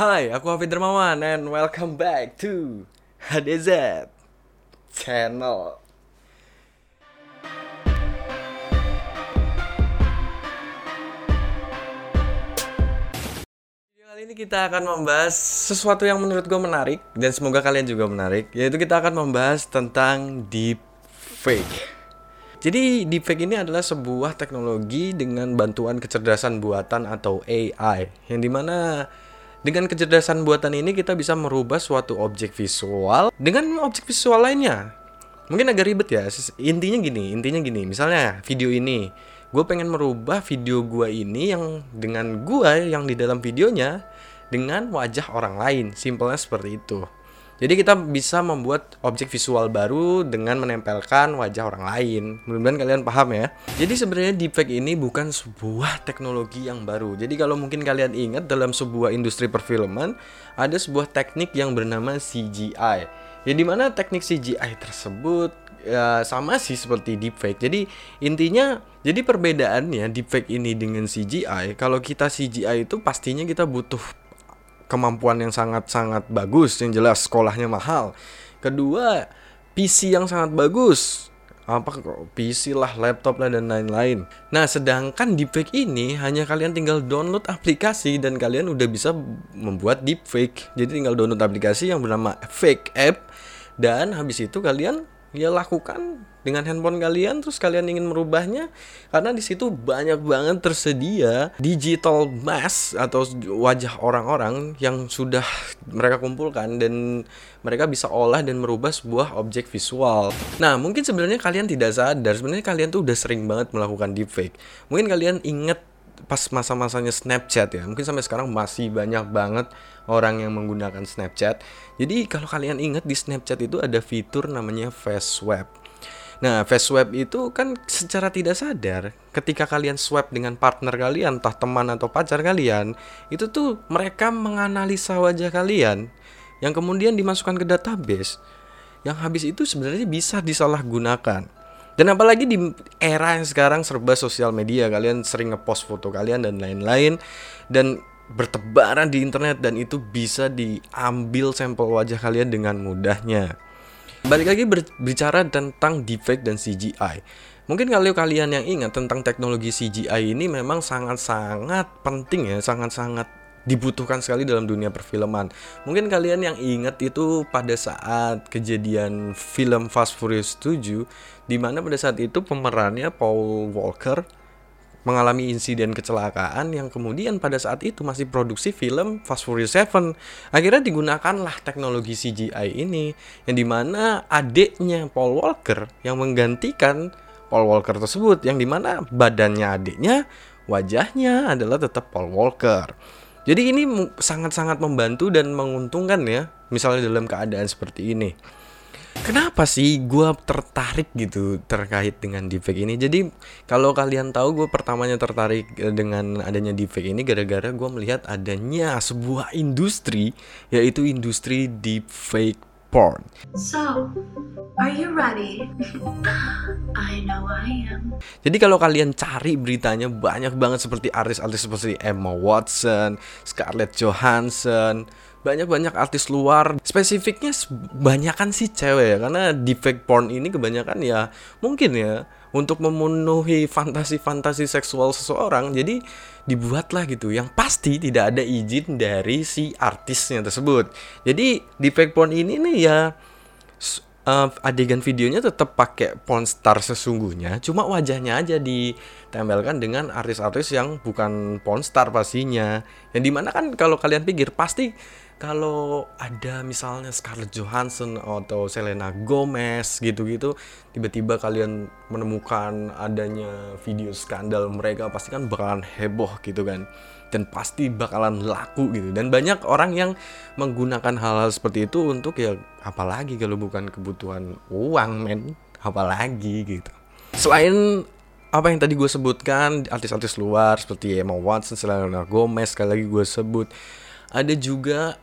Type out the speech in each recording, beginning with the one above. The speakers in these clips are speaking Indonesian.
Hai, aku Hafid Dermawan and welcome back to HDZ Channel. Video kali ini kita akan membahas sesuatu yang menurut gue menarik dan semoga kalian juga menarik, yaitu kita akan membahas tentang deepfake. Jadi deepfake ini adalah sebuah teknologi dengan bantuan kecerdasan buatan atau AI yang di mana dengan kecerdasan buatan ini kita bisa merubah suatu objek visual dengan objek visual lainnya. Mungkin agak ribet ya. Intinya gini, intinya gini. Misalnya video ini, gue pengen merubah video gue ini yang dengan gue yang di dalam videonya dengan wajah orang lain. Simpelnya seperti itu. Jadi kita bisa membuat objek visual baru dengan menempelkan wajah orang lain. Mudah-mudahan kalian paham ya. Jadi sebenarnya deepfake ini bukan sebuah teknologi yang baru. Jadi kalau mungkin kalian ingat dalam sebuah industri perfilman ada sebuah teknik yang bernama CGI. Ya di mana teknik CGI tersebut ya sama sih seperti deepfake. Jadi intinya jadi perbedaannya deepfake ini dengan CGI, kalau kita CGI itu pastinya kita butuh kemampuan yang sangat-sangat bagus yang jelas sekolahnya mahal kedua PC yang sangat bagus apa PC lah, laptop lah dan lain-lain. Nah, sedangkan deepfake ini hanya kalian tinggal download aplikasi dan kalian udah bisa membuat deepfake. Jadi tinggal download aplikasi yang bernama Fake App dan habis itu kalian ya lakukan dengan handphone kalian terus kalian ingin merubahnya karena di situ banyak banget tersedia digital mask atau wajah orang-orang yang sudah mereka kumpulkan dan mereka bisa olah dan merubah sebuah objek visual. Nah, mungkin sebenarnya kalian tidak sadar sebenarnya kalian tuh udah sering banget melakukan deepfake. Mungkin kalian inget pas masa-masanya Snapchat ya mungkin sampai sekarang masih banyak banget orang yang menggunakan Snapchat jadi kalau kalian ingat di Snapchat itu ada fitur namanya face swap Nah, face swap itu kan secara tidak sadar ketika kalian swap dengan partner kalian, entah teman atau pacar kalian, itu tuh mereka menganalisa wajah kalian yang kemudian dimasukkan ke database. Yang habis itu sebenarnya bisa disalahgunakan. Dan apalagi di era yang sekarang serba sosial media, kalian sering ngepost foto kalian dan lain-lain dan bertebaran di internet dan itu bisa diambil sampel wajah kalian dengan mudahnya. Balik lagi berbicara tentang deepfake dan CGI. Mungkin kalau kalian yang ingat tentang teknologi CGI ini memang sangat-sangat penting ya, sangat-sangat dibutuhkan sekali dalam dunia perfilman. Mungkin kalian yang ingat itu pada saat kejadian film Fast Furious 7 di mana pada saat itu pemerannya Paul Walker mengalami insiden kecelakaan yang kemudian pada saat itu masih produksi film Fast Furious 7. Akhirnya digunakanlah teknologi CGI ini yang di mana adiknya Paul Walker yang menggantikan Paul Walker tersebut yang di mana badannya adiknya wajahnya adalah tetap Paul Walker. Jadi ini sangat-sangat membantu dan menguntungkan ya, misalnya dalam keadaan seperti ini. Kenapa sih gue tertarik gitu terkait dengan deepfake ini? Jadi kalau kalian tahu gue pertamanya tertarik eh, dengan adanya deepfake ini gara-gara gue melihat adanya sebuah industri yaitu industri deepfake porn. So, are you ready? I know I am. Jadi kalau kalian cari beritanya banyak banget seperti artis-artis seperti Emma Watson, Scarlett Johansson, banyak-banyak artis luar spesifiknya kebanyakan sih cewek ya karena deepfake porn ini kebanyakan ya mungkin ya untuk memenuhi fantasi-fantasi seksual seseorang jadi dibuatlah gitu. Yang pasti tidak ada izin dari si artisnya tersebut. Jadi deepfake porn ini nih ya uh, adegan videonya tetap pakai porn star sesungguhnya cuma wajahnya aja ditempelkan dengan artis-artis yang bukan porn star pastinya. Yang di mana kan kalau kalian pikir pasti kalau ada misalnya Scarlett Johansson atau Selena Gomez gitu-gitu tiba-tiba kalian menemukan adanya video skandal mereka pasti kan bakalan heboh gitu kan. Dan pasti bakalan laku gitu. Dan banyak orang yang menggunakan hal-hal seperti itu untuk ya apalagi kalau bukan kebutuhan uang men. Apalagi gitu. Selain apa yang tadi gue sebutkan artis-artis luar seperti Emma Watson, Selena Gomez sekali lagi gue sebut ada juga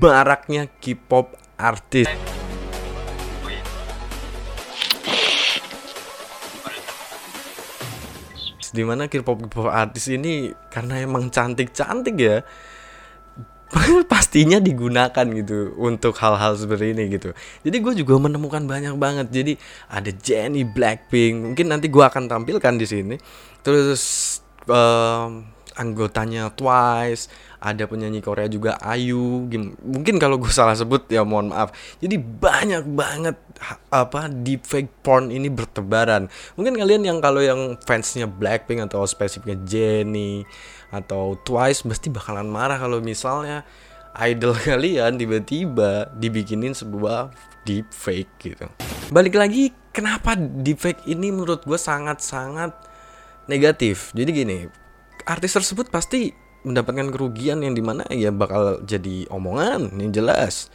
maraknya K-pop artis. Di mana K-pop K-pop artis ini karena emang cantik-cantik ya pastinya digunakan gitu untuk hal-hal seperti ini gitu. Jadi gue juga menemukan banyak banget. Jadi ada Jennie Blackpink, mungkin nanti gue akan tampilkan di sini. Terus um, anggotanya Twice, ada penyanyi Korea juga Ayu. Mungkin kalau gue salah sebut ya mohon maaf. Jadi banyak banget apa deepfake porn ini bertebaran. Mungkin kalian yang kalau yang fansnya Blackpink atau spesifiknya Jennie atau Twice pasti bakalan marah kalau misalnya idol kalian tiba-tiba dibikinin sebuah deepfake gitu. Balik lagi, kenapa deepfake ini menurut gue sangat-sangat negatif. Jadi gini, artis tersebut pasti mendapatkan kerugian yang di mana ya bakal jadi omongan yang jelas.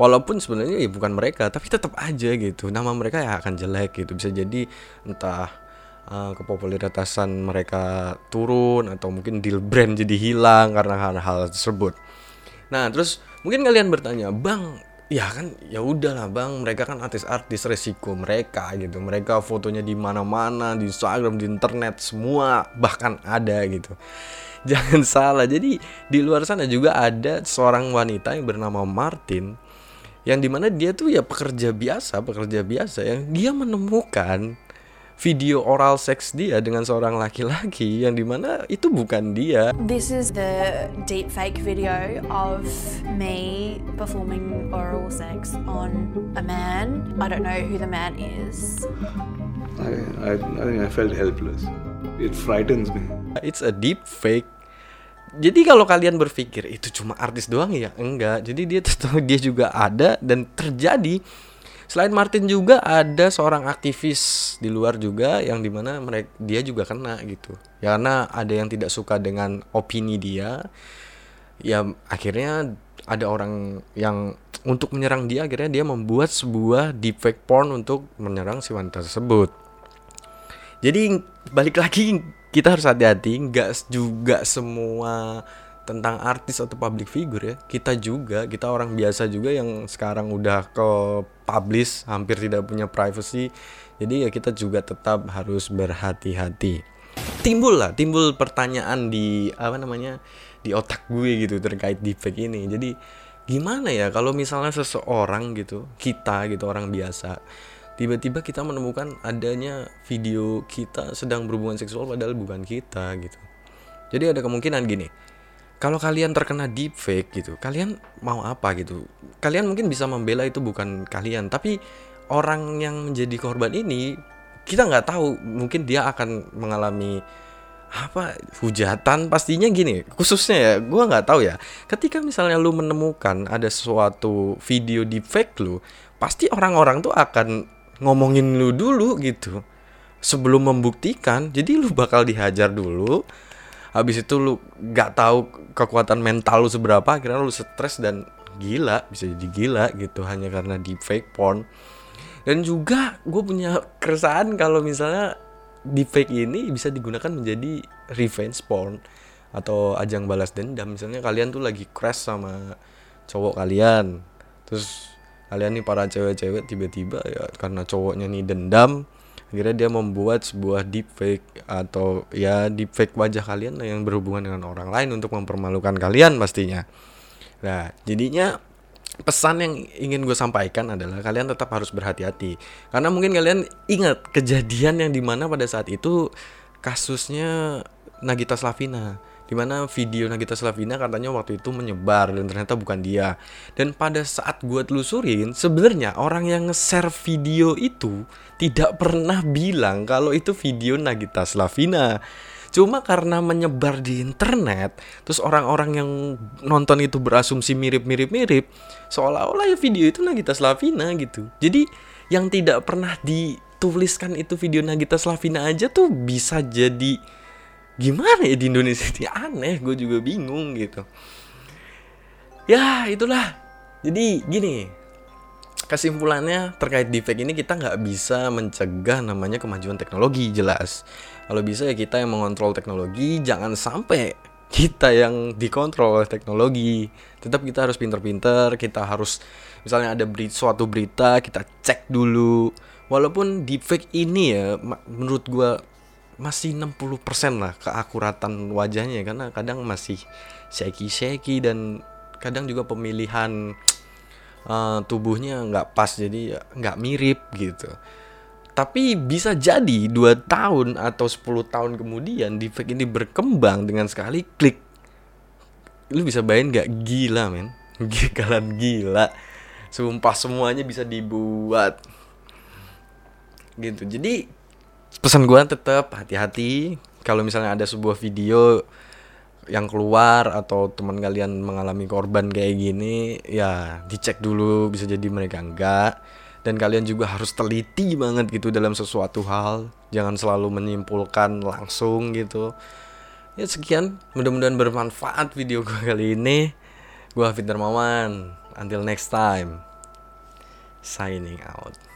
Walaupun sebenarnya ya bukan mereka tapi tetap aja gitu. Nama mereka ya akan jelek gitu. Bisa jadi entah uh, kepopuleritasan mereka turun atau mungkin deal brand jadi hilang karena hal-hal tersebut. Nah, terus mungkin kalian bertanya, "Bang, ya kan ya udahlah bang. Mereka kan artis-artis resiko mereka gitu. Mereka fotonya di mana-mana di Instagram di internet semua bahkan ada gitu. Jangan salah. Jadi di luar sana juga ada seorang wanita yang bernama Martin yang di mana dia tuh ya pekerja biasa pekerja biasa yang dia menemukan video oral seks dia dengan seorang laki-laki yang di mana itu bukan dia. This is the deep fake video of me performing oral sex on a man. I don't know who the man is. I, I, I think I felt helpless. It frightens me. It's a deep fake. Jadi kalau kalian berpikir itu cuma artis doang ya, enggak. Jadi dia dia juga ada dan terjadi Selain Martin juga ada seorang aktivis di luar juga yang di mana mereka dia juga kena gitu. Ya karena ada yang tidak suka dengan opini dia, ya akhirnya ada orang yang untuk menyerang dia akhirnya dia membuat sebuah deepfake porn untuk menyerang si wanita tersebut. Jadi balik lagi kita harus hati-hati, nggak juga semua tentang artis atau public figure ya. Kita juga kita orang biasa juga yang sekarang udah ke publish hampir tidak punya privacy. Jadi ya kita juga tetap harus berhati-hati. Timbul lah timbul pertanyaan di apa namanya di otak gue gitu terkait deepfake ini. Jadi gimana ya kalau misalnya seseorang gitu kita gitu orang biasa tiba-tiba kita menemukan adanya video kita sedang berhubungan seksual padahal bukan kita gitu. Jadi ada kemungkinan gini kalau kalian terkena deepfake gitu, kalian mau apa gitu? Kalian mungkin bisa membela itu bukan kalian, tapi orang yang menjadi korban ini kita nggak tahu, mungkin dia akan mengalami apa hujatan pastinya gini khususnya ya gue nggak tahu ya ketika misalnya lu menemukan ada suatu video deepfake lu pasti orang-orang tuh akan ngomongin lu dulu gitu sebelum membuktikan jadi lu bakal dihajar dulu habis itu lu nggak tahu kekuatan mental lu seberapa akhirnya lu stres dan gila bisa jadi gila gitu hanya karena di fake porn. Dan juga gue punya keresahan kalau misalnya di fake ini bisa digunakan menjadi revenge porn atau ajang balas dendam. Misalnya kalian tuh lagi crash sama cowok kalian terus kalian nih para cewek-cewek tiba-tiba ya karena cowoknya nih dendam akhirnya dia membuat sebuah deepfake atau ya deepfake wajah kalian yang berhubungan dengan orang lain untuk mempermalukan kalian pastinya. Nah jadinya pesan yang ingin gue sampaikan adalah kalian tetap harus berhati-hati. Karena mungkin kalian ingat kejadian yang di mana pada saat itu kasusnya Nagita Slavina di mana video Nagita Slavina katanya waktu itu menyebar dan ternyata bukan dia. Dan pada saat gue telusurin sebenarnya orang yang nge-share video itu tidak pernah bilang kalau itu video Nagita Slavina. Cuma karena menyebar di internet terus orang-orang yang nonton itu berasumsi mirip-mirip mirip seolah-olah ya video itu Nagita Slavina gitu. Jadi yang tidak pernah dituliskan itu video Nagita Slavina aja tuh bisa jadi gimana ya di Indonesia ini? Aneh gue juga bingung gitu. Ya itulah. Jadi gini kesimpulannya terkait defect ini kita nggak bisa mencegah namanya kemajuan teknologi jelas. Kalau bisa ya kita yang mengontrol teknologi jangan sampai kita yang dikontrol oleh teknologi. Tetap kita harus pinter-pinter kita harus misalnya ada berita, suatu berita kita cek dulu. Walaupun deepfake ini ya menurut gue masih 60% lah keakuratan wajahnya karena kadang masih shaky-shaky dan kadang juga pemilihan eh, tubuhnya nggak pas jadi nggak mirip gitu. Tapi bisa jadi dua tahun atau 10 tahun kemudian deepfake ini berkembang dengan sekali klik. Lu bisa bayangin nggak? Gila men. Kalian gila. Sumpah semuanya bisa dibuat. Gitu. Jadi pesan gua tetap hati-hati. Kalau misalnya ada sebuah video yang keluar atau teman kalian mengalami korban kayak gini ya dicek dulu bisa jadi mereka enggak. Dan kalian juga harus teliti banget gitu dalam sesuatu hal. Jangan selalu menyimpulkan langsung gitu. Ya sekian. Mudah-mudahan bermanfaat video gue kali ini. Gue Hafid Darmawan. Until next time. Signing out